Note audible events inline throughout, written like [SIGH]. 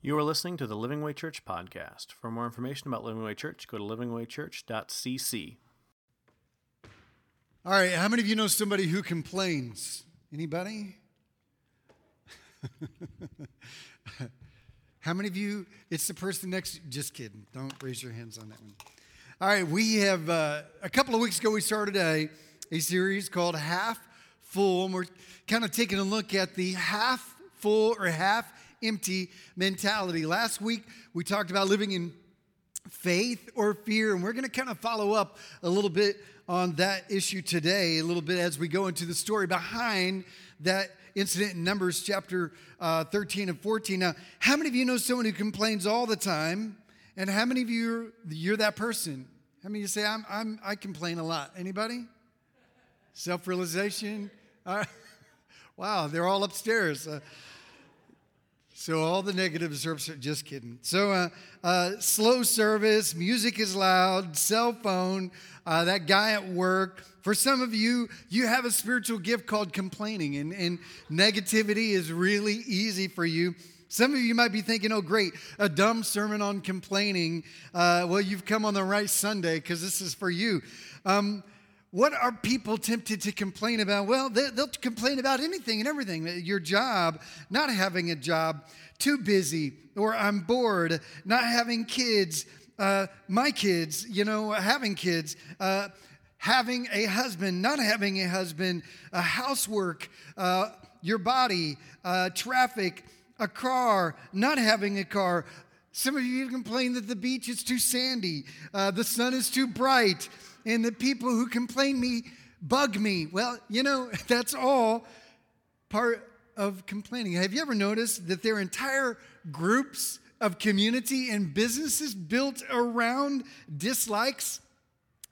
You are listening to the Living Way Church podcast. For more information about Living Way Church, go to livingwaychurch.cc. All right, how many of you know somebody who complains? Anybody? [LAUGHS] how many of you, it's the person next, just kidding. Don't raise your hands on that one. All right, we have, uh, a couple of weeks ago, we started a, a series called Half Full, and we're kind of taking a look at the half full or half empty mentality. Last week, we talked about living in faith or fear, and we're going to kind of follow up a little bit on that issue today, a little bit as we go into the story behind that incident in Numbers chapter uh, 13 and 14. Now, how many of you know someone who complains all the time? And how many of you you're that person? How many of you say I'm, I'm I complain a lot? Anybody? Self-realization. Uh, [LAUGHS] wow, they're all upstairs. Uh, so all the negatives are just kidding. So uh, uh, slow service, music is loud, cell phone, uh, that guy at work. For some of you, you have a spiritual gift called complaining, and, and negativity is really easy for you. Some of you might be thinking, oh, great, a dumb sermon on complaining. Uh, well, you've come on the right Sunday because this is for you. Um, what are people tempted to complain about? Well, they, will complain about anything and everything. Your job, not having a job, too busy, or I'm bored, not having kids, uh, my kids, you know, having kids, uh, having a husband, not having a husband, a housework, uh, your body, uh, traffic, a car, not having a car. Some of you complain that the beach is too sandy, uh, the sun is too bright and the people who complain me bug me. Well, you know, [LAUGHS] that's all part of complaining. Have you ever noticed that there are entire groups of community and businesses built around dislikes?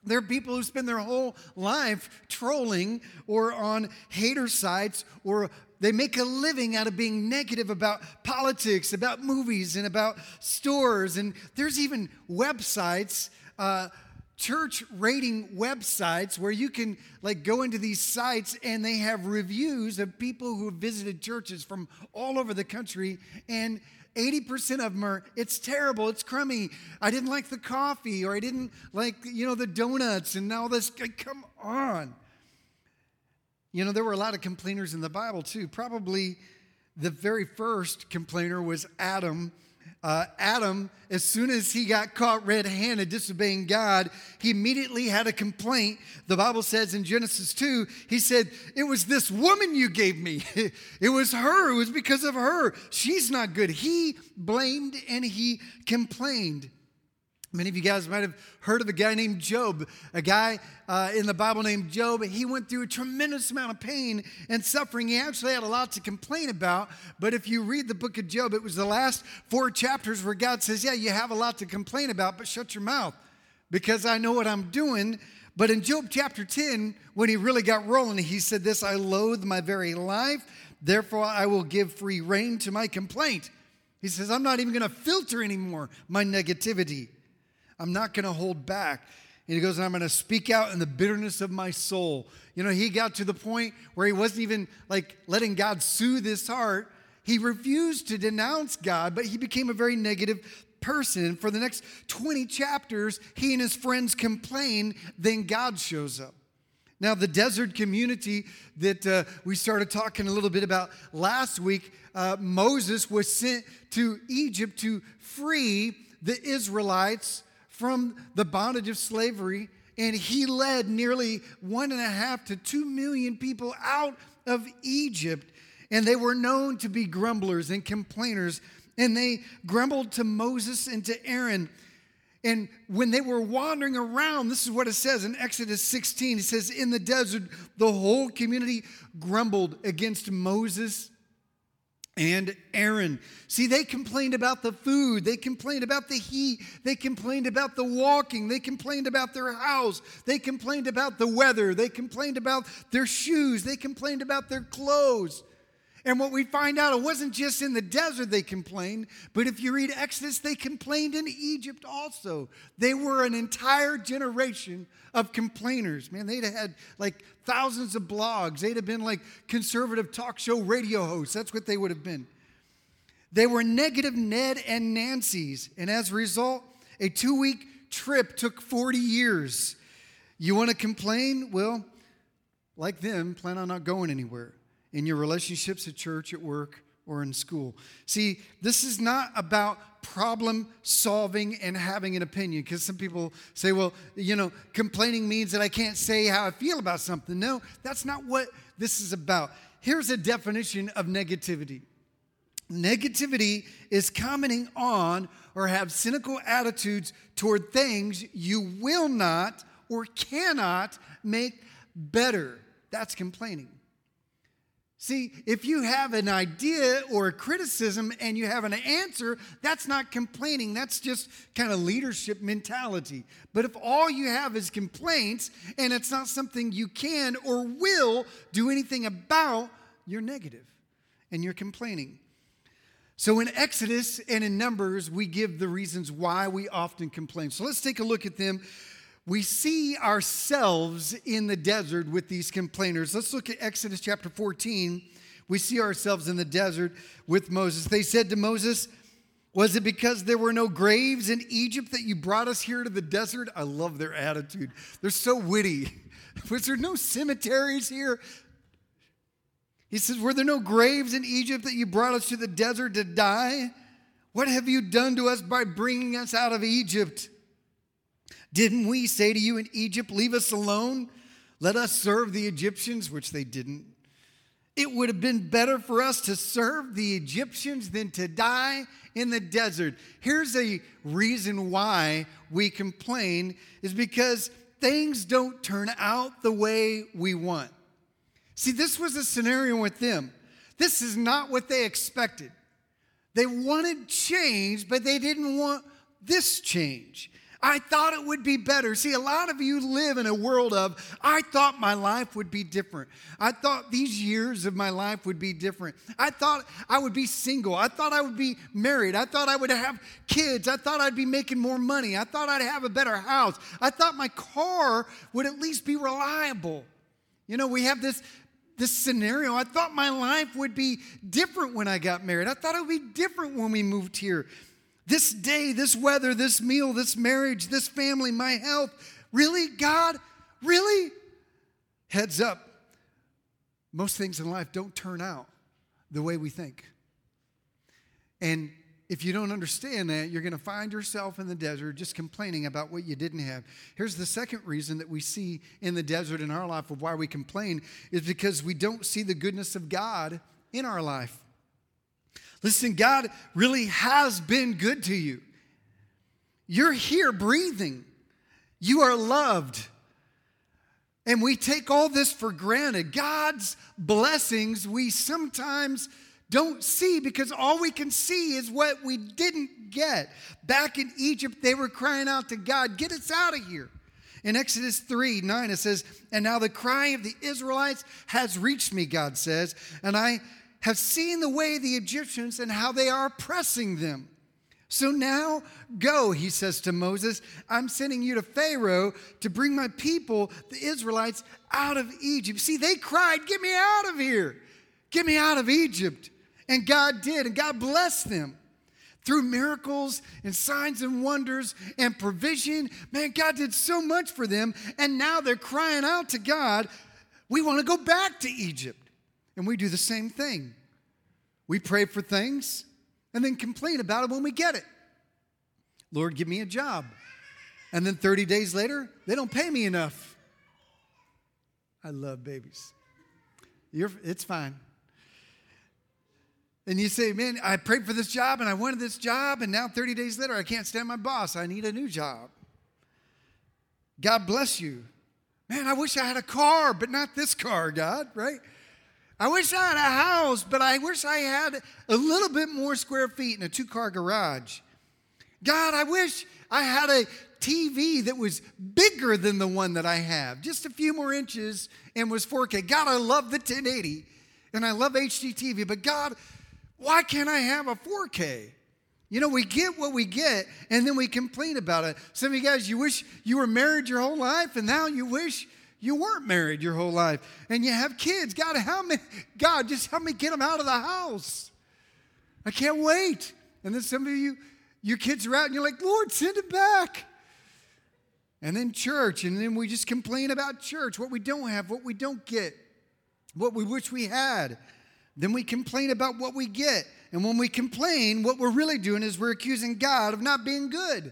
There are people who spend their whole life trolling or on hater sites, or they make a living out of being negative about politics, about movies, and about stores. And there's even websites. Uh, church rating websites where you can like go into these sites and they have reviews of people who visited churches from all over the country and 80% of them are it's terrible it's crummy. I didn't like the coffee or i didn't like you know the donuts and all this. Come on. You know there were a lot of complainers in the bible too. Probably the very first complainer was adam uh, Adam, as soon as he got caught red handed disobeying God, he immediately had a complaint. The Bible says in Genesis 2, he said, It was this woman you gave me. [LAUGHS] it was her. It was because of her. She's not good. He blamed and he complained. Many of you guys might have heard of a guy named Job, a guy uh, in the Bible named Job. He went through a tremendous amount of pain and suffering. He actually had a lot to complain about. But if you read the book of Job, it was the last four chapters where God says, Yeah, you have a lot to complain about, but shut your mouth because I know what I'm doing. But in Job chapter 10, when he really got rolling, he said, This I loathe my very life, therefore I will give free rein to my complaint. He says, I'm not even going to filter anymore my negativity. I'm not going to hold back. And he goes, and I'm going to speak out in the bitterness of my soul. You know, he got to the point where he wasn't even like letting God soothe his heart. He refused to denounce God, but he became a very negative person. For the next 20 chapters, he and his friends complain, then God shows up. Now, the desert community that uh, we started talking a little bit about last week, uh, Moses was sent to Egypt to free the Israelites from the bondage of slavery, and he led nearly one and a half to two million people out of Egypt. And they were known to be grumblers and complainers, and they grumbled to Moses and to Aaron. And when they were wandering around, this is what it says in Exodus 16. It says, In the desert, the whole community grumbled against Moses and Aaron. See, they complained about the food, they complained about the heat, they complained about the walking, they complained about their house, they complained about the weather, they complained about their shoes, they complained about their clothes. And what we find out, it wasn't just in the desert they complained, but if you read Exodus, they complained in Egypt also. They were an entire generation of complainers. Man, they'd have had like thousands of blogs. They'd have been like conservative talk show radio hosts. That's what they would have been. They were negative Ned and Nancy's. And as a result, a two week trip took 40 years. You want to complain? Well, like them, plan on not going anywhere in your relationships at church, at work, or in school. See, this is not about problem solving and having an opinion because some people say, well, you know, complaining means that I can't say how I feel about something. No, that's not what this is about. Here's a definition of negativity negativity is commenting on or have cynical attitudes toward things you will not or cannot make better. That's complaining. See, if you have an idea or a criticism and you have an answer, that's not complaining. That's just kind of leadership mentality. But if all you have is complaints and it's not something you can or will do anything about, you're negative and you're complaining. So in Exodus and in Numbers, we give the reasons why we often complain. So let's take a look at them we see ourselves in the desert with these complainers. Let's look at Exodus chapter 14. We see ourselves in the desert with Moses. They said to Moses, Was it because there were no graves in Egypt that you brought us here to the desert? I love their attitude. They're so witty. [LAUGHS] Was there no cemeteries here? He says, Were there no graves in Egypt that you brought us to the desert to die? What have you done to us by bringing us out of Egypt? Didn't we say to you in Egypt, Leave us alone? Let us serve the Egyptians, which they didn't. It would have been better for us to serve the Egyptians than to die in the desert. Here's a reason why we complain is because things don't turn out the way we want. See, this was a scenario with them. This is not what they expected. They wanted change, but they didn't want this change. I thought it would be better. See, a lot of you live in a world of, I thought my life would be different. I thought these years of my life would be different. I thought I would be single. I thought I would be married. I thought I would have kids. I thought I'd be making more money. I thought I'd have a better house. I thought my car would at least be reliable. You know, we have this this scenario. I thought my life would be different when I got married. I thought it would be different when we moved here. This day, this weather, this meal, this marriage, this family, my health. Really, God? Really? Heads up. Most things in life don't turn out the way we think. And if you don't understand that, you're going to find yourself in the desert just complaining about what you didn't have. Here's the second reason that we see in the desert in our life of why we complain is because we don't see the goodness of God in our life. Listen, God really has been good to you. You're here breathing, you are loved. And we take all this for granted. God's blessings we sometimes don't see because all we can see is what we didn't get. Back in Egypt, they were crying out to God, Get us out of here. In Exodus 3 9, it says, And now the cry of the Israelites has reached me, God says, and I have seen the way the Egyptians and how they are oppressing them. So now go, he says to Moses. I'm sending you to Pharaoh to bring my people, the Israelites, out of Egypt. See, they cried, Get me out of here. Get me out of Egypt. And God did, and God blessed them through miracles and signs and wonders and provision. Man, God did so much for them. And now they're crying out to God, We want to go back to Egypt. And we do the same thing. We pray for things and then complain about it when we get it. Lord, give me a job. And then 30 days later, they don't pay me enough. I love babies. You're, it's fine. And you say, man, I prayed for this job and I wanted this job, and now 30 days later, I can't stand my boss. I need a new job. God bless you. Man, I wish I had a car, but not this car, God, right? I wish I had a house, but I wish I had a little bit more square feet in a two car garage. God, I wish I had a TV that was bigger than the one that I have, just a few more inches and was 4K. God, I love the 1080 and I love HDTV, but God, why can't I have a 4K? You know, we get what we get and then we complain about it. Some of you guys, you wish you were married your whole life and now you wish you weren't married your whole life and you have kids. God, help me. God, just help me get them out of the house. I can't wait. And then some of you, your kids are out and you're like, Lord, send them back. And then church, and then we just complain about church, what we don't have, what we don't get, what we wish we had. Then we complain about what we get. And when we complain, what we're really doing is we're accusing God of not being good.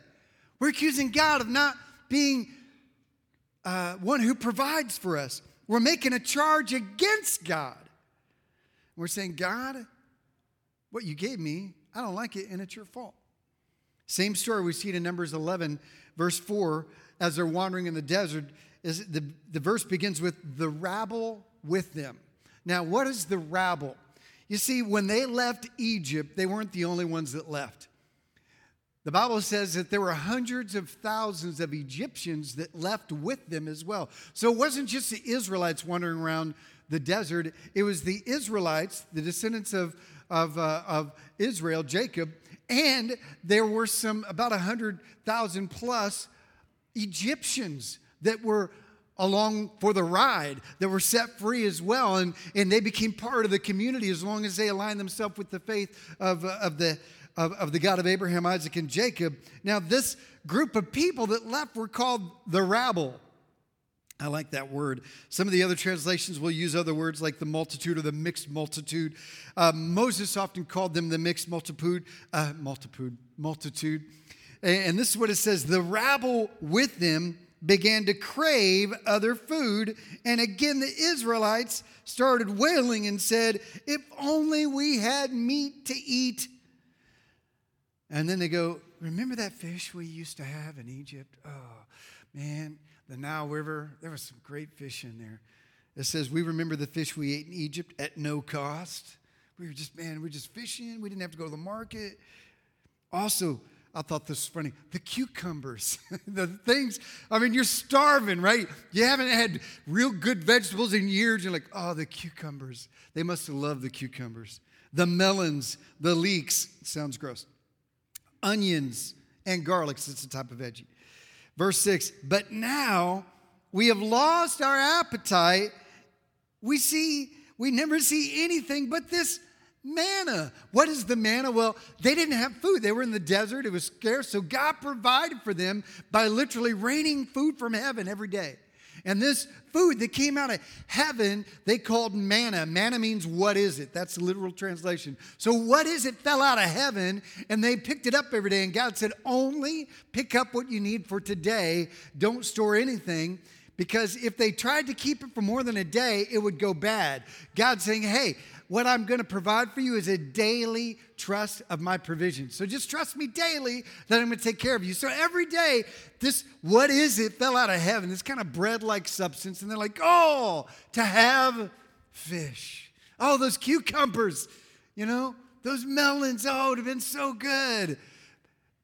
We're accusing God of not being uh, one who provides for us. We're making a charge against God. We're saying, God, what you gave me, I don't like it, and it's your fault. Same story we see in Numbers 11, verse 4, as they're wandering in the desert. Is the, the verse begins with the rabble with them. Now, what is the rabble? You see, when they left Egypt, they weren't the only ones that left. The Bible says that there were hundreds of thousands of Egyptians that left with them as well. So it wasn't just the Israelites wandering around the desert, it was the Israelites, the descendants of, of, uh, of Israel, Jacob, and there were some about 100,000 plus Egyptians that were along for the ride that were set free as well and, and they became part of the community as long as they aligned themselves with the faith of, uh, of the of, of the God of Abraham, Isaac, and Jacob. Now, this group of people that left were called the rabble. I like that word. Some of the other translations will use other words like the multitude or the mixed multitude. Uh, Moses often called them the mixed multitude, uh, multitude, multitude. And, and this is what it says: the rabble with them began to crave other food, and again the Israelites started wailing and said, "If only we had meat to eat." And then they go, Remember that fish we used to have in Egypt? Oh, man, the Nile River, there was some great fish in there. It says, We remember the fish we ate in Egypt at no cost. We were just, man, we were just fishing. We didn't have to go to the market. Also, I thought this was funny. The cucumbers, [LAUGHS] the things, I mean, you're starving, right? You haven't had real good vegetables in years. You're like, oh, the cucumbers. They must have loved the cucumbers. The melons, the leeks. Sounds gross onions, and garlics. It's a type of veggie. Verse 6 But now we have lost our appetite. We see, we never see anything but this manna. What is the manna? Well, they didn't have food. They were in the desert, it was scarce. So God provided for them by literally raining food from heaven every day. And this food that came out of heaven, they called manna. Manna means what is it? That's the literal translation. So, what is it fell out of heaven and they picked it up every day. And God said, Only pick up what you need for today. Don't store anything because if they tried to keep it for more than a day, it would go bad. God's saying, Hey, what I'm going to provide for you is a daily trust of my provision. So just trust me daily that I'm going to take care of you. So every day, this, what is it, fell out of heaven, this kind of bread like substance. And they're like, oh, to have fish. Oh, those cucumbers, you know, those melons, oh, it would have been so good.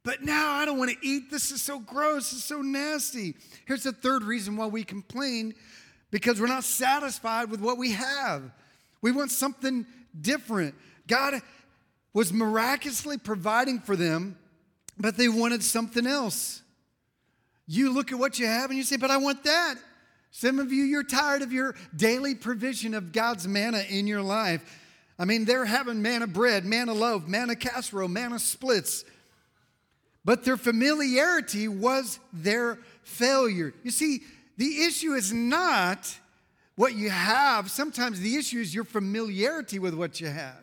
But now I don't want to eat. This is so gross. It's so nasty. Here's the third reason why we complain because we're not satisfied with what we have. We want something different. God was miraculously providing for them, but they wanted something else. You look at what you have and you say, But I want that. Some of you, you're tired of your daily provision of God's manna in your life. I mean, they're having manna bread, manna loaf, manna casserole, manna splits. But their familiarity was their failure. You see, the issue is not what you have, sometimes the issue is your familiarity with what you have.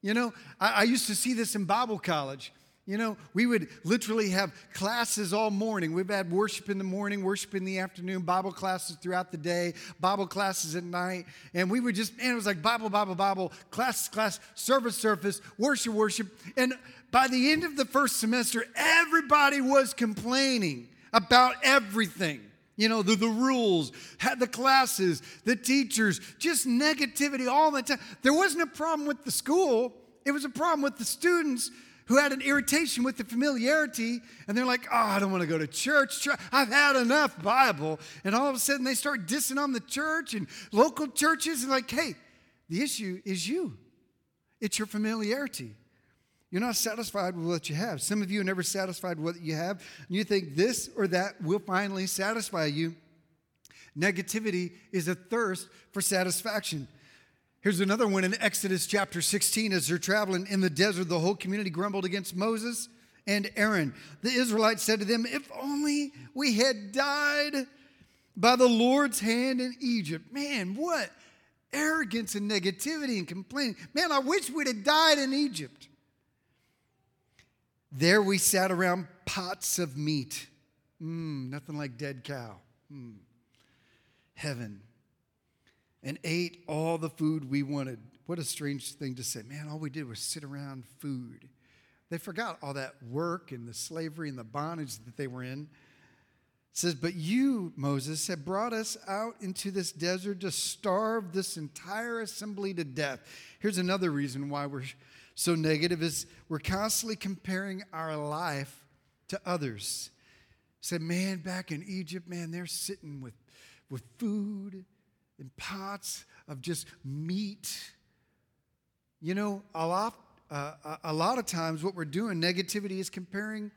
You know, I, I, used to see this in Bible college. You know, we would literally have classes all morning. We've had worship in the morning, worship in the afternoon, Bible classes throughout the day, Bible classes at night. And we would just, man, it was like Bible, Bible, Bible, class, class, service, service, worship, worship. And by the end of the first semester, everybody was complaining about everything. You know, the, the rules, had the classes, the teachers, just negativity all the time. There wasn't a problem with the school, it was a problem with the students who had an irritation with the familiarity, and they're like, oh, I don't want to go to church. I've had enough Bible. And all of a sudden, they start dissing on the church and local churches, and like, hey, the issue is you, it's your familiarity. You're not satisfied with what you have. Some of you are never satisfied with what you have, and you think this or that will finally satisfy you. Negativity is a thirst for satisfaction. Here's another one in Exodus chapter 16. As they're traveling in the desert, the whole community grumbled against Moses and Aaron. The Israelites said to them, If only we had died by the Lord's hand in Egypt. Man, what arrogance and negativity and complaining. Man, I wish we'd have died in Egypt. There we sat around pots of meat. Mm, nothing like dead cow. Mm. Heaven and ate all the food we wanted. What a strange thing to say. Man, all we did was sit around food. They forgot all that work and the slavery and the bondage that they were in. It says, But you, Moses, have brought us out into this desert to starve this entire assembly to death. Here's another reason why we're so negative is we're constantly comparing our life to others. Say, man, back in Egypt, man, they're sitting with, with food in pots of just meat. You know, a lot, uh, a lot of times what we're doing, negativity is comparing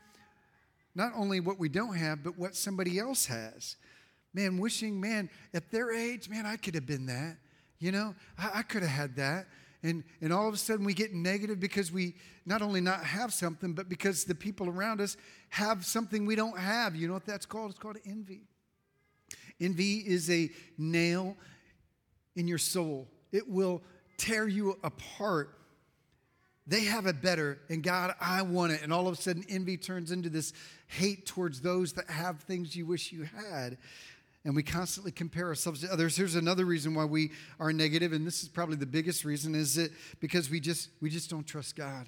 not only what we don't have, but what somebody else has. Man, wishing, man, at their age, man, I could have been that. You know, I, I could have had that. And, and all of a sudden we get negative because we not only not have something, but because the people around us have something we don't have. You know what that's called? It's called envy. Envy is a nail in your soul, it will tear you apart. They have it better, and God, I want it. And all of a sudden, envy turns into this hate towards those that have things you wish you had. And we constantly compare ourselves to others. Here's another reason why we are negative, and this is probably the biggest reason, is that because we just we just don't trust God.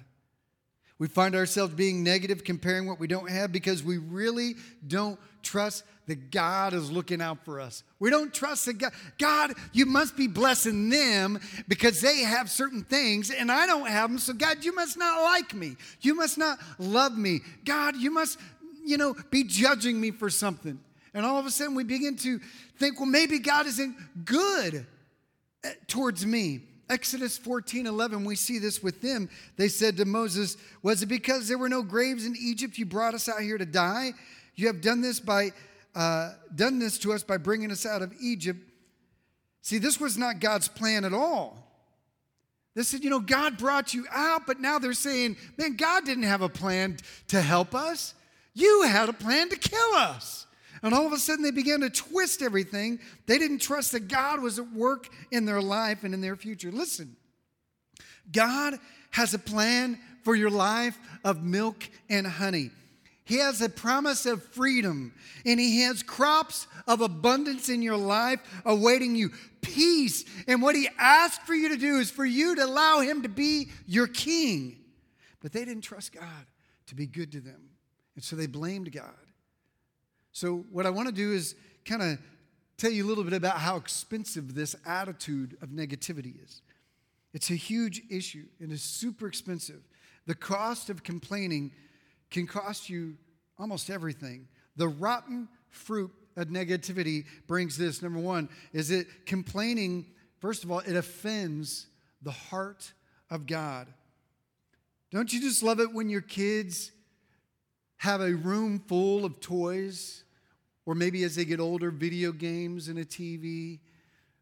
We find ourselves being negative, comparing what we don't have because we really don't trust that God is looking out for us. We don't trust that God, God, you must be blessing them because they have certain things and I don't have them. So, God, you must not like me. You must not love me. God, you must, you know, be judging me for something. And all of a sudden we begin to think, well, maybe God isn't good eh, towards me. Exodus 14 11, we see this with them. They said to Moses, Was it because there were no graves in Egypt you brought us out here to die? You have done this by uh, done this to us by bringing us out of Egypt. See, this was not God's plan at all. They said, you know, God brought you out, but now they're saying, man, God didn't have a plan to help us. You had a plan to kill us. And all of a sudden, they began to twist everything. They didn't trust that God was at work in their life and in their future. Listen, God has a plan for your life of milk and honey. He has a promise of freedom, and He has crops of abundance in your life awaiting you. Peace. And what He asked for you to do is for you to allow Him to be your king. But they didn't trust God to be good to them, and so they blamed God. So, what I want to do is kind of tell you a little bit about how expensive this attitude of negativity is. It's a huge issue and it's super expensive. The cost of complaining can cost you almost everything. The rotten fruit of negativity brings this. Number one, is it complaining, first of all, it offends the heart of God. Don't you just love it when your kids have a room full of toys, or maybe as they get older, video games and a TV,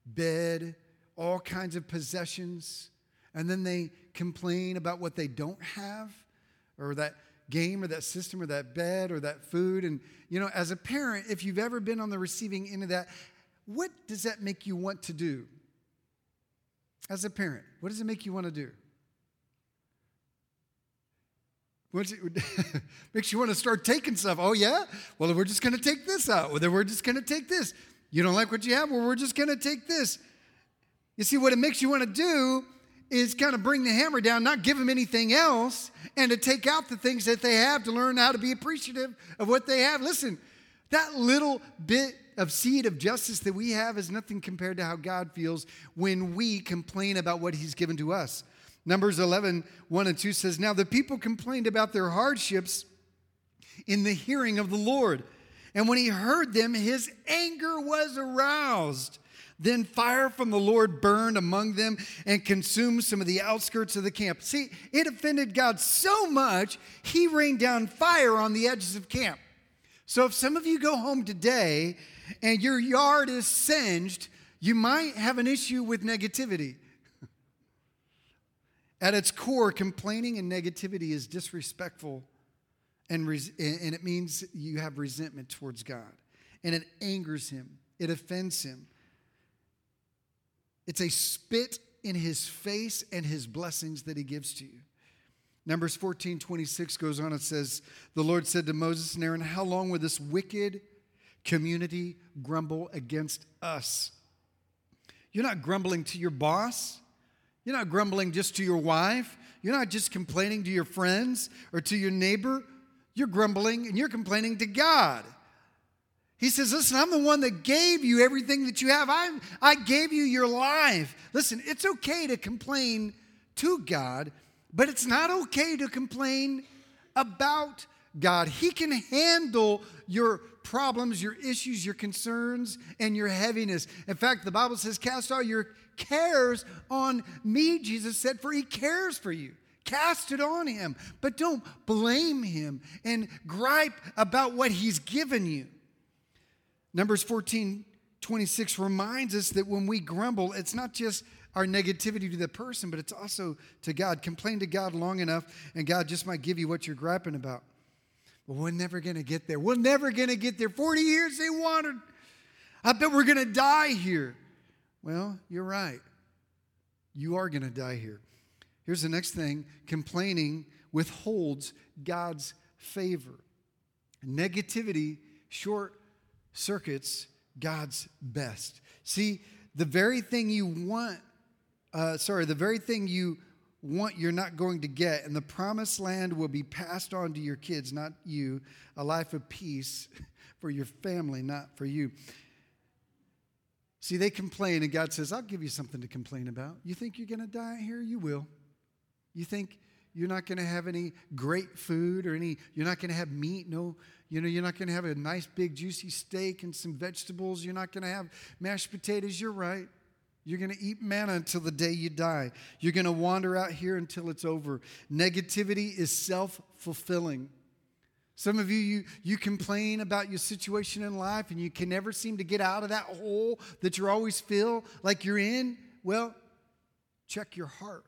bed, all kinds of possessions, and then they complain about what they don't have, or that game or that system or that bed or that food. And, you know, as a parent, if you've ever been on the receiving end of that, what does that make you want to do? As a parent, what does it make you want to do? It, [LAUGHS] makes you want to start taking stuff. Oh, yeah? Well, we're just going to take this out. Well, then we're just going to take this. You don't like what you have? Well, we're just going to take this. You see, what it makes you want to do is kind of bring the hammer down, not give them anything else, and to take out the things that they have to learn how to be appreciative of what they have. Listen, that little bit of seed of justice that we have is nothing compared to how God feels when we complain about what He's given to us. Numbers 11, 1 and 2 says, Now the people complained about their hardships in the hearing of the Lord. And when he heard them, his anger was aroused. Then fire from the Lord burned among them and consumed some of the outskirts of the camp. See, it offended God so much, he rained down fire on the edges of camp. So if some of you go home today and your yard is singed, you might have an issue with negativity. At its core, complaining and negativity is disrespectful, and, res- and it means you have resentment towards God. And it angers him, it offends him. It's a spit in his face and his blessings that he gives to you. Numbers 14, 26 goes on. It says, The Lord said to Moses and Aaron, How long will this wicked community grumble against us? You're not grumbling to your boss. You're not grumbling just to your wife. You're not just complaining to your friends or to your neighbor. You're grumbling and you're complaining to God. He says, Listen, I'm the one that gave you everything that you have. I, I gave you your life. Listen, it's okay to complain to God, but it's not okay to complain about God. He can handle your problems, your issues, your concerns, and your heaviness. In fact, the Bible says, Cast all your cares on me, Jesus said, for He cares for you. Cast it on Him, but don't blame Him and gripe about what He's given you. Numbers 14, 26 reminds us that when we grumble, it's not just our negativity to the person, but it's also to God. Complain to God long enough, and God just might give you what you're griping about. But we're never going to get there. We're never going to get there. 40 years they wanted. I bet we're going to die here. Well, you're right. You are going to die here. Here's the next thing complaining withholds God's favor. Negativity short circuits God's best. See, the very thing you want, uh, sorry, the very thing you want, you're not going to get, and the promised land will be passed on to your kids, not you, a life of peace [LAUGHS] for your family, not for you. See, they complain, and God says, I'll give you something to complain about. You think you're going to die here? You will. You think you're not going to have any great food or any, you're not going to have meat, no, you know, you're not going to have a nice big juicy steak and some vegetables. You're not going to have mashed potatoes. You're right. You're going to eat manna until the day you die. You're going to wander out here until it's over. Negativity is self fulfilling. Some of you, you, you complain about your situation in life and you can never seem to get out of that hole that you always feel like you're in. Well, check your heart.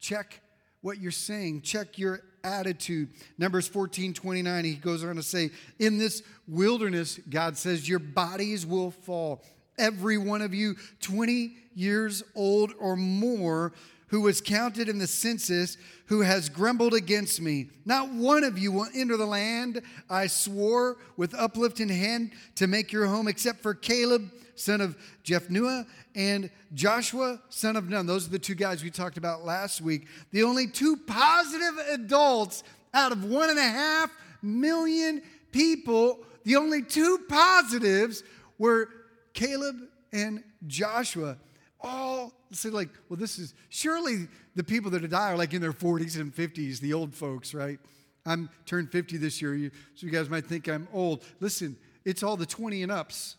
Check what you're saying. Check your attitude. Numbers 14, 29, he goes on to say, In this wilderness, God says, your bodies will fall. Every one of you, 20 years old or more, who was counted in the census, who has grumbled against me. Not one of you will enter the land I swore with uplifting hand to make your home, except for Caleb, son of Jephunneh, and Joshua, son of Nun. Those are the two guys we talked about last week. The only two positive adults out of one and a half million people, the only two positives were Caleb and Joshua. All say like, well, this is surely the people that die are like in their 40s and 50s, the old folks, right? I'm turned 50 this year, so you guys might think I'm old. Listen, it's all the 20 and ups.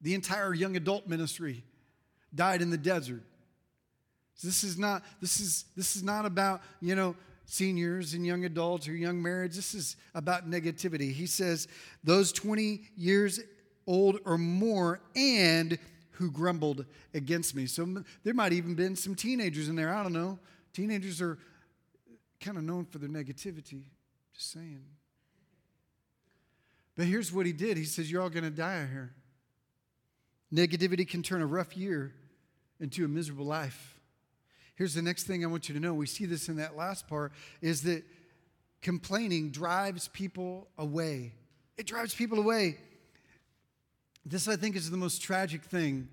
The entire young adult ministry died in the desert. This is not this is this is not about, you know, seniors and young adults or young marriage. This is about negativity. He says those 20 years old or more and who grumbled against me. So there might even been some teenagers in there. I don't know. Teenagers are kind of known for their negativity. Just saying. But here's what he did. He says, You're all going to die here. Negativity can turn a rough year into a miserable life. Here's the next thing I want you to know. We see this in that last part is that complaining drives people away. It drives people away. This, I think, is the most tragic thing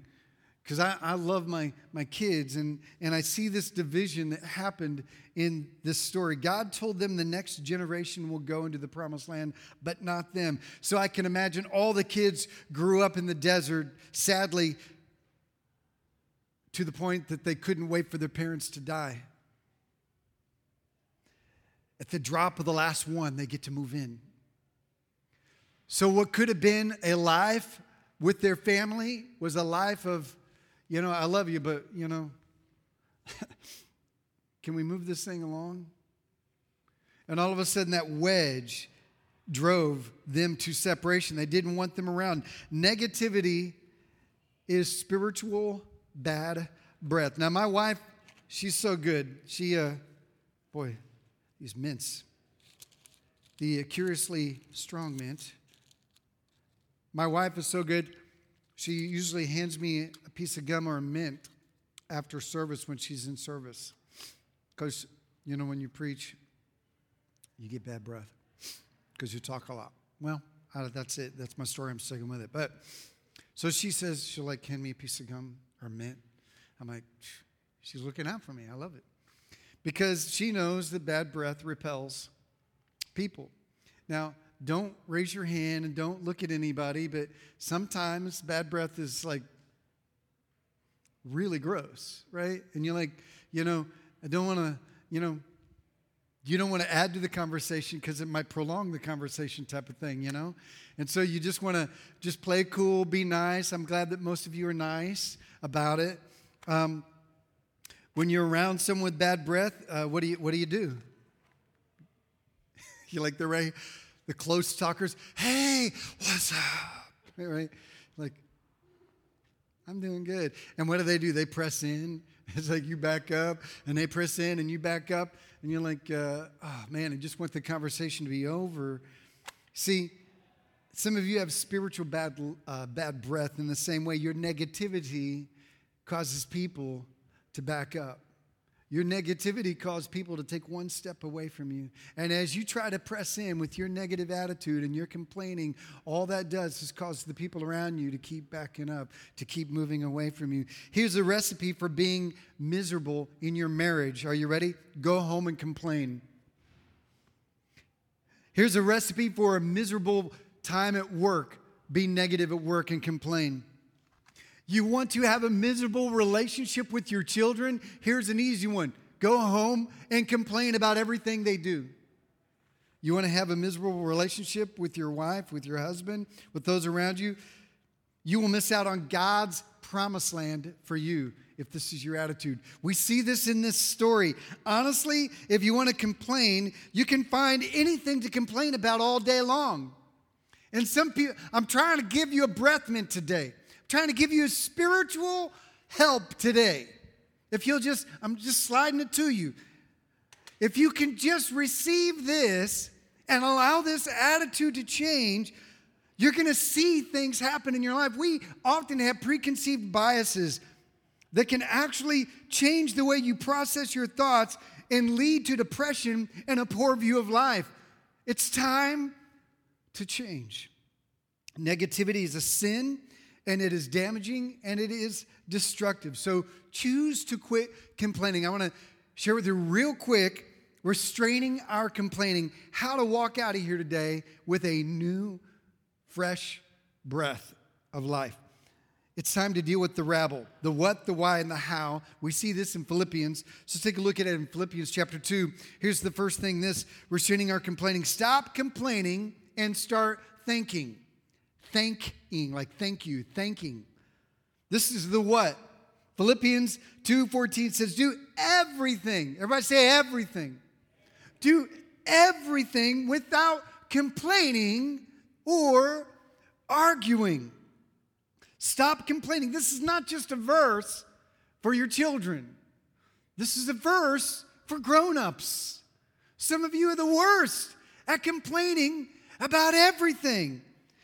because I, I love my, my kids and, and I see this division that happened in this story. God told them the next generation will go into the promised land, but not them. So I can imagine all the kids grew up in the desert, sadly, to the point that they couldn't wait for their parents to die. At the drop of the last one, they get to move in. So, what could have been a life with their family was a life of you know, I love you, but, you know, [LAUGHS] can we move this thing along? And all of a sudden, that wedge drove them to separation. They didn't want them around. Negativity is spiritual bad breath. Now, my wife, she's so good. She, uh, boy, these mints. The Curiously Strong mint. My wife is so good. She usually hands me a piece of gum or a mint after service when she's in service. Because, you know, when you preach, you get bad breath because you talk a lot. Well, that's it. That's my story. I'm sticking with it. But so she says she'll like hand me a piece of gum or mint. I'm like, she's looking out for me. I love it because she knows that bad breath repels people. Now, don't raise your hand and don't look at anybody, but sometimes bad breath is like really gross, right? And you're like, you know, I don't want to, you know, you don't want to add to the conversation because it might prolong the conversation type of thing, you know? And so you just want to just play cool, be nice. I'm glad that most of you are nice about it. Um, when you're around someone with bad breath, uh, what, do you, what do you do? [LAUGHS] you like the right, the close talkers, hey, what's up? [LAUGHS] Right? Like, I'm doing good. And what do they do? They press in. [LAUGHS] It's like you back up, and they press in, and you back up, and you're like, uh, oh man, I just want the conversation to be over. See, some of you have spiritual bad, uh, bad breath in the same way your negativity causes people to back up. Your negativity causes people to take one step away from you. And as you try to press in with your negative attitude and your complaining, all that does is cause the people around you to keep backing up, to keep moving away from you. Here's a recipe for being miserable in your marriage. Are you ready? Go home and complain. Here's a recipe for a miserable time at work. Be negative at work and complain. You want to have a miserable relationship with your children? Here's an easy one go home and complain about everything they do. You want to have a miserable relationship with your wife, with your husband, with those around you? You will miss out on God's promised land for you if this is your attitude. We see this in this story. Honestly, if you want to complain, you can find anything to complain about all day long. And some people, I'm trying to give you a breath mint today trying to give you spiritual help today. If you'll just, I'm just sliding it to you. If you can just receive this and allow this attitude to change, you're going to see things happen in your life. We often have preconceived biases that can actually change the way you process your thoughts and lead to depression and a poor view of life. It's time to change. Negativity is a sin and it is damaging and it is destructive. So choose to quit complaining. I want to share with you real quick restraining our complaining, how to walk out of here today with a new, fresh breath of life. It's time to deal with the rabble, the what, the why, and the how. We see this in Philippians. So take a look at it in Philippians chapter 2. Here's the first thing this restraining our complaining. Stop complaining and start thinking thanking, like thank you, thanking. This is the what? Philippians 2:14 says, do everything. Everybody say everything. Do everything without complaining or arguing. Stop complaining. This is not just a verse for your children. This is a verse for grown-ups. Some of you are the worst at complaining about everything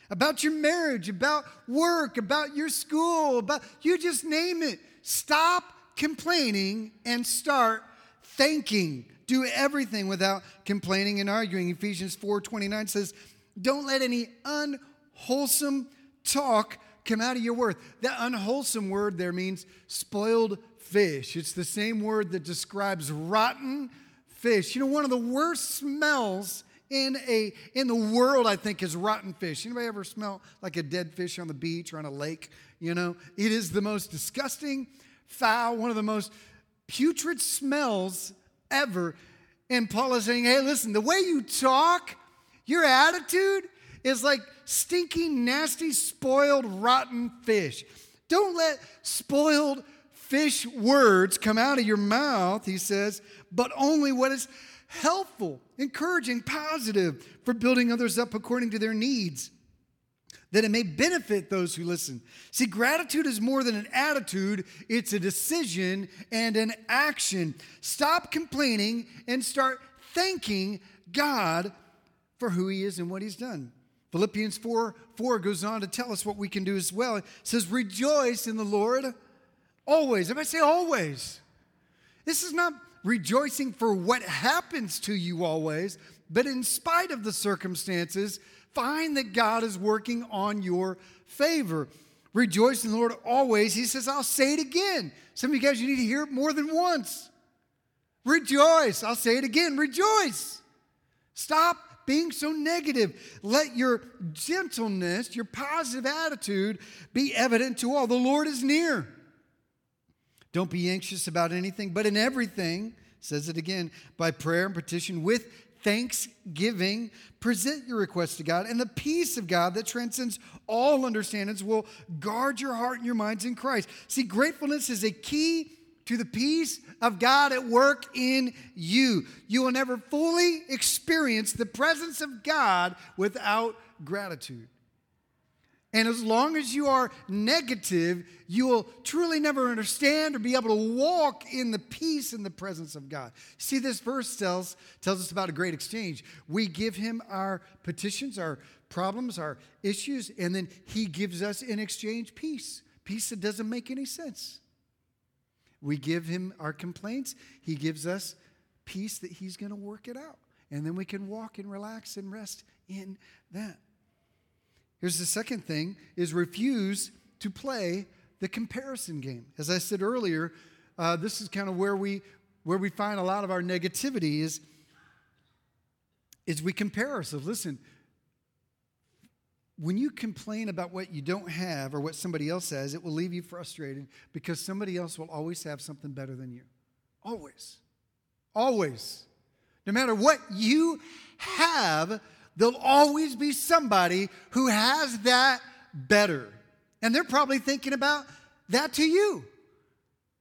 about your marriage, about work, about your school, about you just name it. Stop complaining and start thanking. Do everything without complaining and arguing. Ephesians 4:29 says, "Don't let any unwholesome talk come out of your worth." That unwholesome word there means spoiled fish. It's the same word that describes rotten fish. You know, one of the worst smells in a in the world i think is rotten fish. Anybody ever smell like a dead fish on the beach or on a lake you know? It is the most disgusting foul one of the most putrid smells ever. And paul is saying hey listen the way you talk your attitude is like stinking nasty spoiled rotten fish. Don't let spoiled fish words come out of your mouth he says but only what is helpful, encouraging, positive for building others up according to their needs. that it may benefit those who listen. See, gratitude is more than an attitude, it's a decision and an action. Stop complaining and start thanking God for who He is and what He's done. Philippians 4 4 goes on to tell us what we can do as well. It says, Rejoice in the Lord always. If I say always, this is not rejoicing for what happens to you always, but in spite of the circumstances, find that God is working on your favor. Rejoice in the Lord always. He says, I'll say it again. Some of you guys, you need to hear it more than once. Rejoice. I'll say it again. Rejoice. Stop being so negative. Let your gentleness, your positive attitude be evident to all. The Lord is near. Don't be anxious about anything, but in everything, says it again, by prayer and petition with thanksgiving, present your requests to God, and the peace of God that transcends all understandings will guard your heart and your minds in Christ. See, gratefulness is a key to the peace of God at work in you. You will never fully experience the presence of God without gratitude. And as long as you are negative, you will truly never understand or be able to walk in the peace and the presence of God. See, this verse tells, tells us about a great exchange. We give him our petitions, our problems, our issues, and then he gives us in exchange peace. Peace that doesn't make any sense. We give him our complaints, he gives us peace that he's going to work it out. And then we can walk and relax and rest in that. Here's the second thing is refuse to play the comparison game. As I said earlier, uh, this is kind of where we where we find a lot of our negativity is is we compare ourselves. Listen, when you complain about what you don't have or what somebody else has, it will leave you frustrated because somebody else will always have something better than you. Always. Always. No matter what you have, there'll always be somebody who has that better. And they're probably thinking about that to you.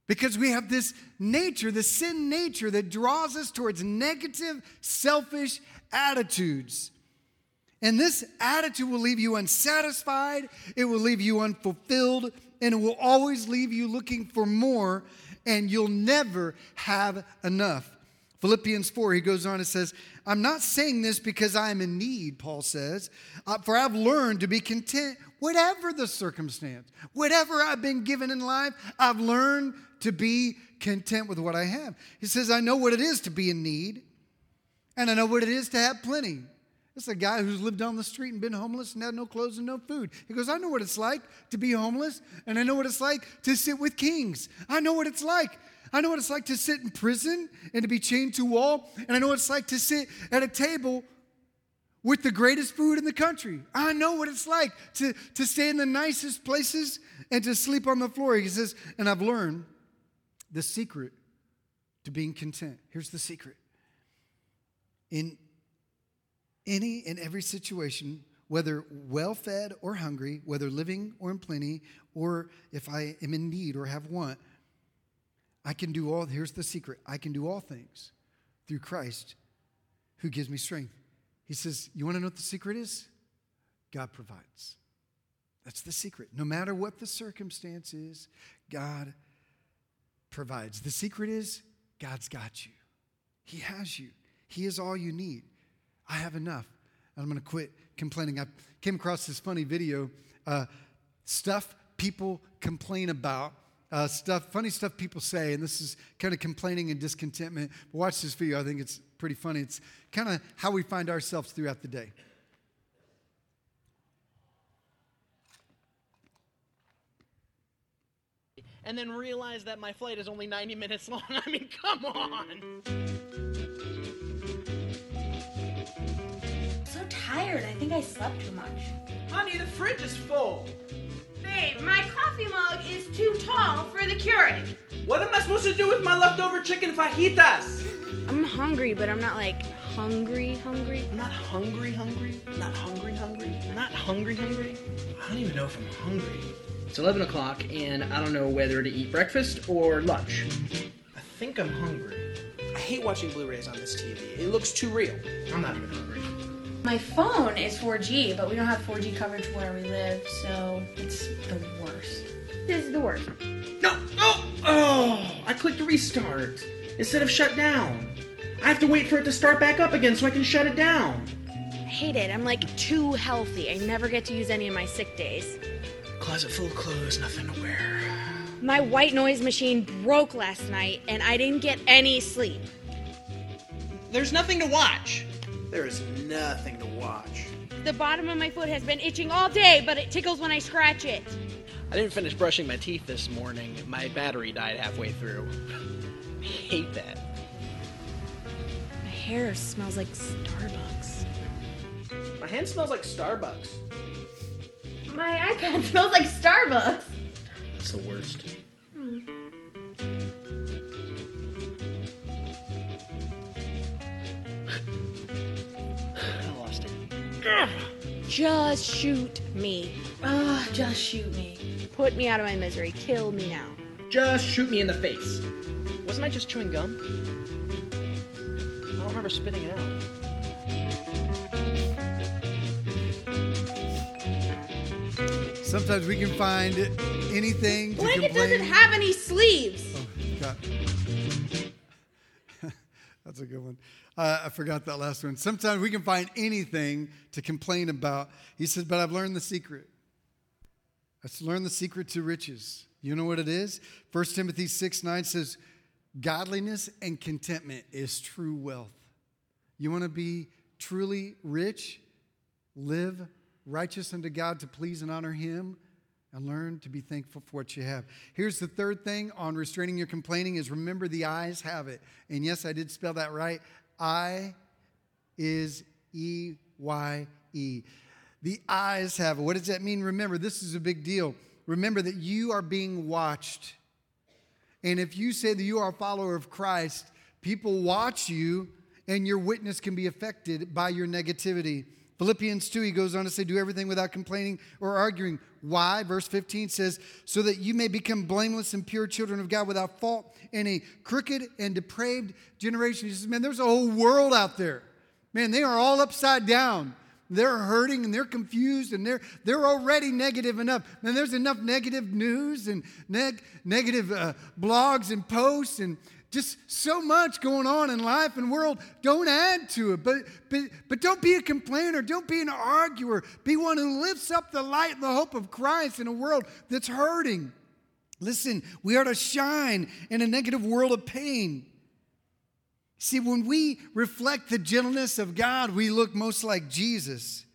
Because we have this nature, the sin nature that draws us towards negative, selfish attitudes. And this attitude will leave you unsatisfied, it will leave you unfulfilled, and it will always leave you looking for more, and you'll never have enough. Philippians 4, he goes on and says, I'm not saying this because I am in need, Paul says, uh, for I've learned to be content, whatever the circumstance, whatever I've been given in life, I've learned to be content with what I have. He says, I know what it is to be in need, and I know what it is to have plenty. It's a guy who's lived on the street and been homeless and had no clothes and no food. He goes, I know what it's like to be homeless, and I know what it's like to sit with kings. I know what it's like. I know what it's like to sit in prison and to be chained to a wall, and I know what it's like to sit at a table with the greatest food in the country. I know what it's like to, to stay in the nicest places and to sleep on the floor. He says, and I've learned the secret to being content. Here's the secret. In any and every situation, whether well fed or hungry, whether living or in plenty, or if I am in need or have want, I can do all, here's the secret I can do all things through Christ who gives me strength. He says, You want to know what the secret is? God provides. That's the secret. No matter what the circumstance is, God provides. The secret is God's got you, He has you, He is all you need. I have enough. I'm going to quit complaining. I came across this funny video uh, stuff people complain about. Uh, stuff, funny stuff people say, and this is kind of complaining and discontentment. But watch this video. I think it's pretty funny. It's kind of how we find ourselves throughout the day. And then realize that my flight is only 90 minutes long. [LAUGHS] I mean, come on. so tired. I think I slept too much. Honey, the fridge is full. Babe, my coffee mug is too tall for the Keurig. What am I supposed to do with my leftover chicken fajitas? I'm hungry, but I'm not like hungry, hungry. I'm not hungry, hungry. I'm not hungry, hungry. I'm not hungry, hungry. I don't even know if I'm hungry. It's 11 o'clock, and I don't know whether to eat breakfast or lunch. I think I'm hungry. I hate watching Blu rays on this TV. It looks too real. I'm not even hungry. My phone is 4G, but we don't have 4G coverage where we live, so it's the worst. This is the worst. No, no, oh, I clicked restart instead of shut down. I have to wait for it to start back up again so I can shut it down. I hate it. I'm like too healthy. I never get to use any of my sick days. Closet full of clothes, nothing to wear. My white noise machine broke last night and I didn't get any sleep. There's nothing to watch. There is nothing to watch. The bottom of my foot has been itching all day, but it tickles when I scratch it. I didn't finish brushing my teeth this morning. My battery died halfway through. I hate that. My hair smells like Starbucks. My hand smells like Starbucks. My iPad [LAUGHS] smells like Starbucks. It's the worst. I it. Just shoot me. Ah, just shoot me. Put me out of my misery. Kill me now. Just shoot me in the face. Wasn't I just chewing gum? I don't remember spitting it out. Sometimes we can find anything to Blanket complain. doesn't have any sleeves. Oh, God. [LAUGHS] That's a good one. Uh, I forgot that last one. Sometimes we can find anything to complain about. He says, but I've learned the secret. I've learned the secret to riches. You know what it is? 1 Timothy 6 9 says, Godliness and contentment is true wealth. You want to be truly rich? Live righteous unto God to please and honor Him and learn to be thankful for what you have. Here's the third thing on restraining your complaining is remember the eyes have it. And yes, I did spell that right. I is E Y E. The eyes have it. What does that mean? Remember, this is a big deal. Remember that you are being watched. And if you say that you are a follower of Christ, people watch you and your witness can be affected by your negativity. Philippians 2, he goes on to say, Do everything without complaining or arguing. Why? Verse 15 says, So that you may become blameless and pure children of God without fault in a crooked and depraved generation. He says, Man, there's a whole world out there. Man, they are all upside down. They're hurting and they're confused and they're, they're already negative enough. And there's enough negative news and neg- negative uh, blogs and posts and just so much going on in life and world. Don't add to it. But, but, but don't be a complainer. Don't be an arguer. Be one who lifts up the light and the hope of Christ in a world that's hurting. Listen, we are to shine in a negative world of pain. See, when we reflect the gentleness of God, we look most like Jesus.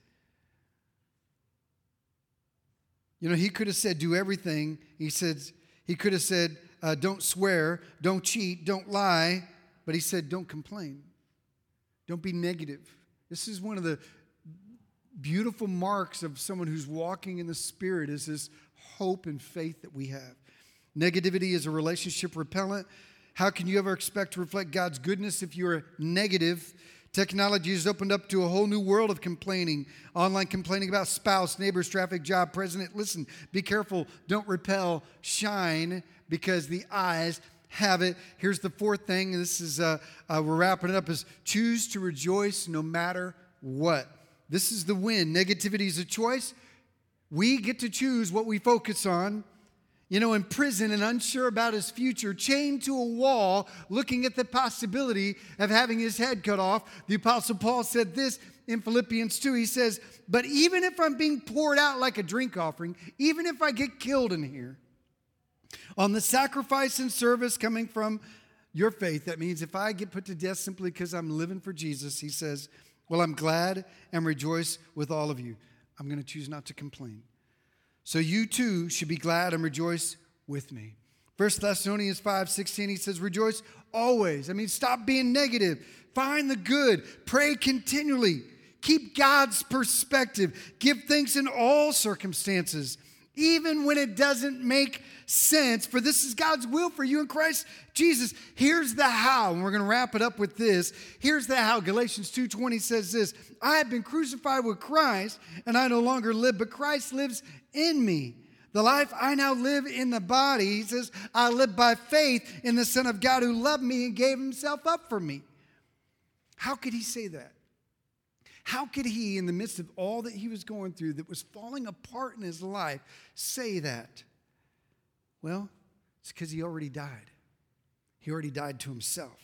You know, he could have said, do everything. He said, he could have said, uh, don't swear, don't cheat, don't lie. But he said, don't complain. Don't be negative. This is one of the beautiful marks of someone who's walking in the Spirit is this hope and faith that we have. Negativity is a relationship repellent. How can you ever expect to reflect God's goodness if you're negative? Technology has opened up to a whole new world of complaining. Online complaining about spouse, neighbors, traffic, job, president. Listen, be careful. Don't repel. Shine because the eyes have it. Here's the fourth thing. This is, uh, uh, we're wrapping it up, is choose to rejoice no matter what. This is the win. Negativity is a choice. We get to choose what we focus on you know, in prison and unsure about his future, chained to a wall, looking at the possibility of having his head cut off. The Apostle Paul said this in Philippians 2. He says, But even if I'm being poured out like a drink offering, even if I get killed in here, on the sacrifice and service coming from your faith, that means if I get put to death simply because I'm living for Jesus, he says, Well, I'm glad and rejoice with all of you. I'm going to choose not to complain. So you too should be glad and rejoice with me. 1 Thessalonians 5 16, he says, Rejoice always. I mean, stop being negative. Find the good. Pray continually. Keep God's perspective. Give thanks in all circumstances, even when it doesn't make sense, for this is God's will for you in Christ Jesus. Here's the how, and we're going to wrap it up with this. Here's the how. Galatians 2:20 says this: I have been crucified with Christ, and I no longer live, but Christ lives in me. The life I now live in the body, he says, I live by faith in the Son of God who loved me and gave himself up for me. How could he say that? How could he, in the midst of all that he was going through that was falling apart in his life, say that? Well, it's because he already died. He already died to himself,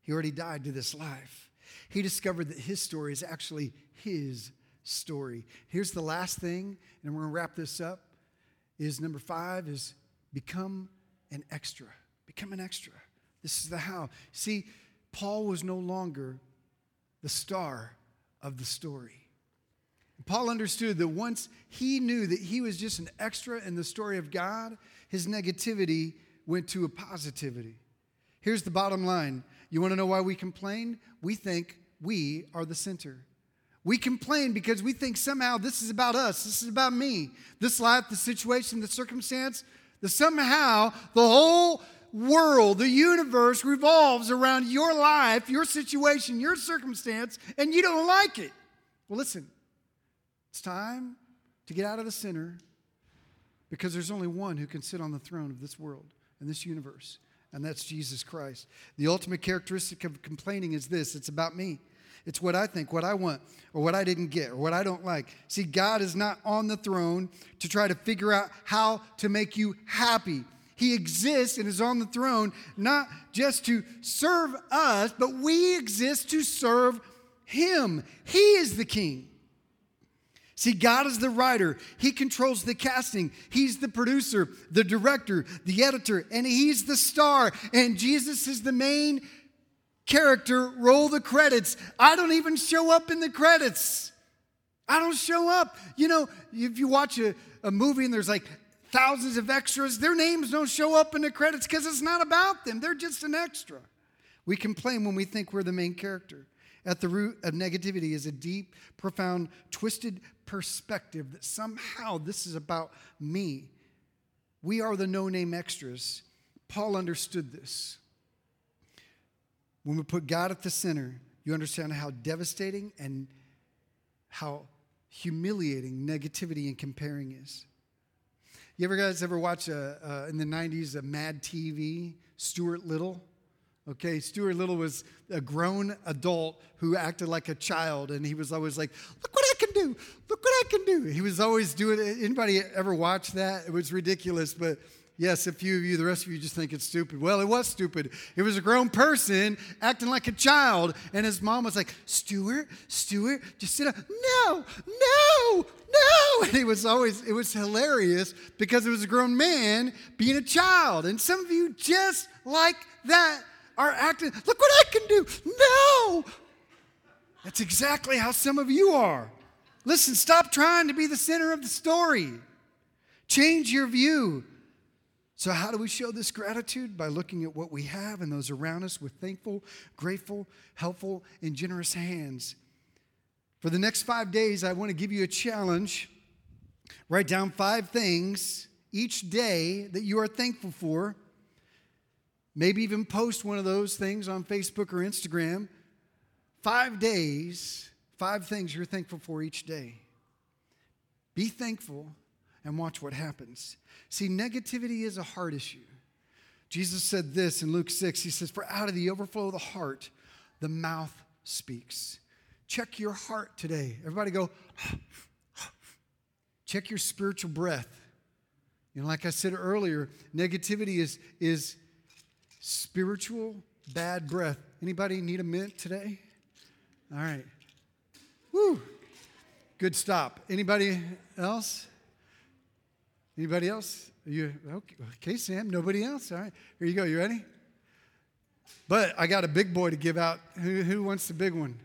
he already died to this life. He discovered that his story is actually his story. Here's the last thing, and we're going to wrap this up. Is number five is become an extra. Become an extra. This is the how. See, Paul was no longer the star of the story. Paul understood that once he knew that he was just an extra in the story of God, his negativity went to a positivity. Here's the bottom line you want to know why we complain? We think we are the center. We complain because we think somehow this is about us, this is about me, this life, the situation, the circumstance, that somehow the whole world, the universe revolves around your life, your situation, your circumstance, and you don't like it. Well, listen, it's time to get out of the center because there's only one who can sit on the throne of this world and this universe, and that's Jesus Christ. The ultimate characteristic of complaining is this it's about me. It's what I think, what I want, or what I didn't get, or what I don't like. See, God is not on the throne to try to figure out how to make you happy. He exists and is on the throne not just to serve us, but we exist to serve Him. He is the King. See, God is the writer. He controls the casting. He's the producer, the director, the editor, and He's the star. And Jesus is the main character. Roll the credits. I don't even show up in the credits. I don't show up. You know, if you watch a, a movie and there's like thousands of extras, their names don't show up in the credits because it's not about them. They're just an extra. We complain when we think we're the main character. At the root of negativity is a deep, profound, twisted perspective that somehow this is about me. We are the no name extras. Paul understood this. When we put God at the center, you understand how devastating and how humiliating negativity and comparing is. You ever guys ever watch a, uh, in the 90s a Mad TV, Stuart Little? Okay, Stuart Little was a grown adult who acted like a child, and he was always like, Look what I can do! Look what I can do! He was always doing it. Anybody ever watch that? It was ridiculous, but Yes, a few of you, the rest of you just think it's stupid. Well, it was stupid. It was a grown person acting like a child, and his mom was like, Stuart, Stuart, just sit up. No, no, no. [LAUGHS] And he was always, it was hilarious because it was a grown man being a child. And some of you, just like that, are acting, look what I can do. No. That's exactly how some of you are. Listen, stop trying to be the center of the story. Change your view. So, how do we show this gratitude? By looking at what we have and those around us with thankful, grateful, helpful, and generous hands. For the next five days, I want to give you a challenge. Write down five things each day that you are thankful for. Maybe even post one of those things on Facebook or Instagram. Five days, five things you're thankful for each day. Be thankful and watch what happens. See, negativity is a heart issue. Jesus said this in Luke 6. He says, For out of the overflow of the heart, the mouth speaks. Check your heart today. Everybody go, [SIGHS] check your spiritual breath. You know, like I said earlier, negativity is, is spiritual bad breath. Anybody need a mint today? All right. Woo. Good stop. Anybody else? Anybody else? You okay, okay, Sam? Nobody else? All right. Here you go. You ready? But I got a big boy to give out. Who, who wants the big one?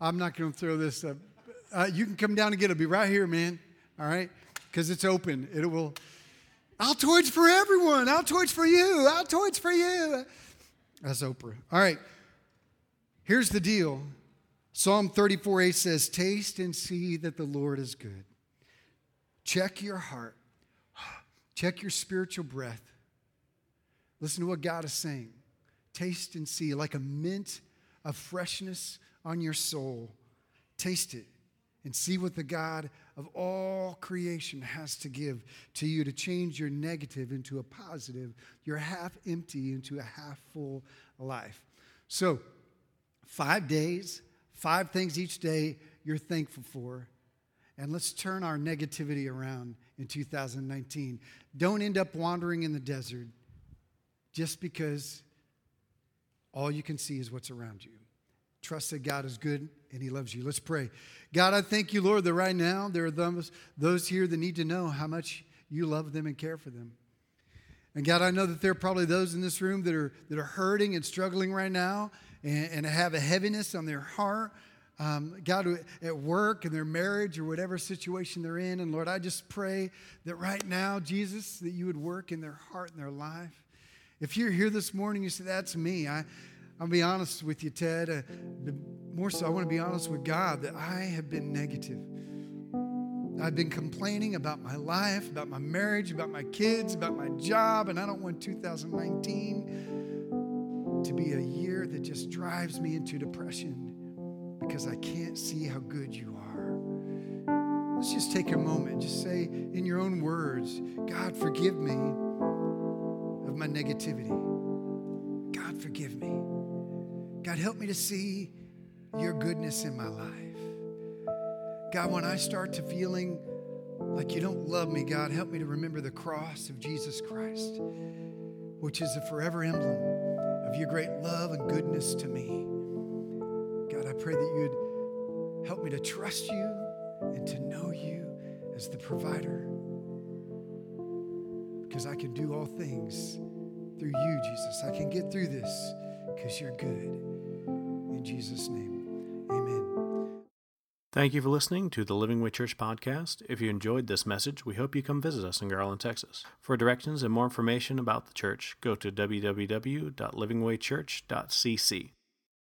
I'm not going to throw this up. Uh, you can come down and get it. It'll be right here, man. All right? Because it's open. It will. Altoids for everyone. Altoids for you. Altoids for you. That's Oprah. All right. Here's the deal Psalm 34 8 says, Taste and see that the Lord is good. Check your heart, [SIGHS] check your spiritual breath. Listen to what God is saying. Taste and see, like a mint of freshness on your soul. Taste it and see what the God of all creation has to give to you to change your negative into a positive, your half empty into a half full life. So, five days, Five things each day you're thankful for. And let's turn our negativity around in 2019. Don't end up wandering in the desert just because all you can see is what's around you. Trust that God is good and He loves you. Let's pray. God, I thank you, Lord, that right now there are those, those here that need to know how much you love them and care for them. And God, I know that there are probably those in this room that are, that are hurting and struggling right now and, and have a heaviness on their heart. Um, God, at work and their marriage or whatever situation they're in. And Lord, I just pray that right now, Jesus, that you would work in their heart and their life. If you're here this morning, you say, That's me. I, I'll be honest with you, Ted. Uh, more so, I want to be honest with God that I have been negative. I've been complaining about my life, about my marriage, about my kids, about my job, and I don't want 2019 to be a year that just drives me into depression because I can't see how good you are. Let's just take a moment, just say in your own words, God, forgive me of my negativity. God, forgive me. God, help me to see your goodness in my life. God, when I start to feeling like you don't love me, God, help me to remember the cross of Jesus Christ, which is a forever emblem of your great love and goodness to me. Pray that you would help me to trust you and to know you as the provider. Because I can do all things through you, Jesus. I can get through this because you're good. In Jesus' name, amen. Thank you for listening to the Living Way Church podcast. If you enjoyed this message, we hope you come visit us in Garland, Texas. For directions and more information about the church, go to www.livingwaychurch.cc.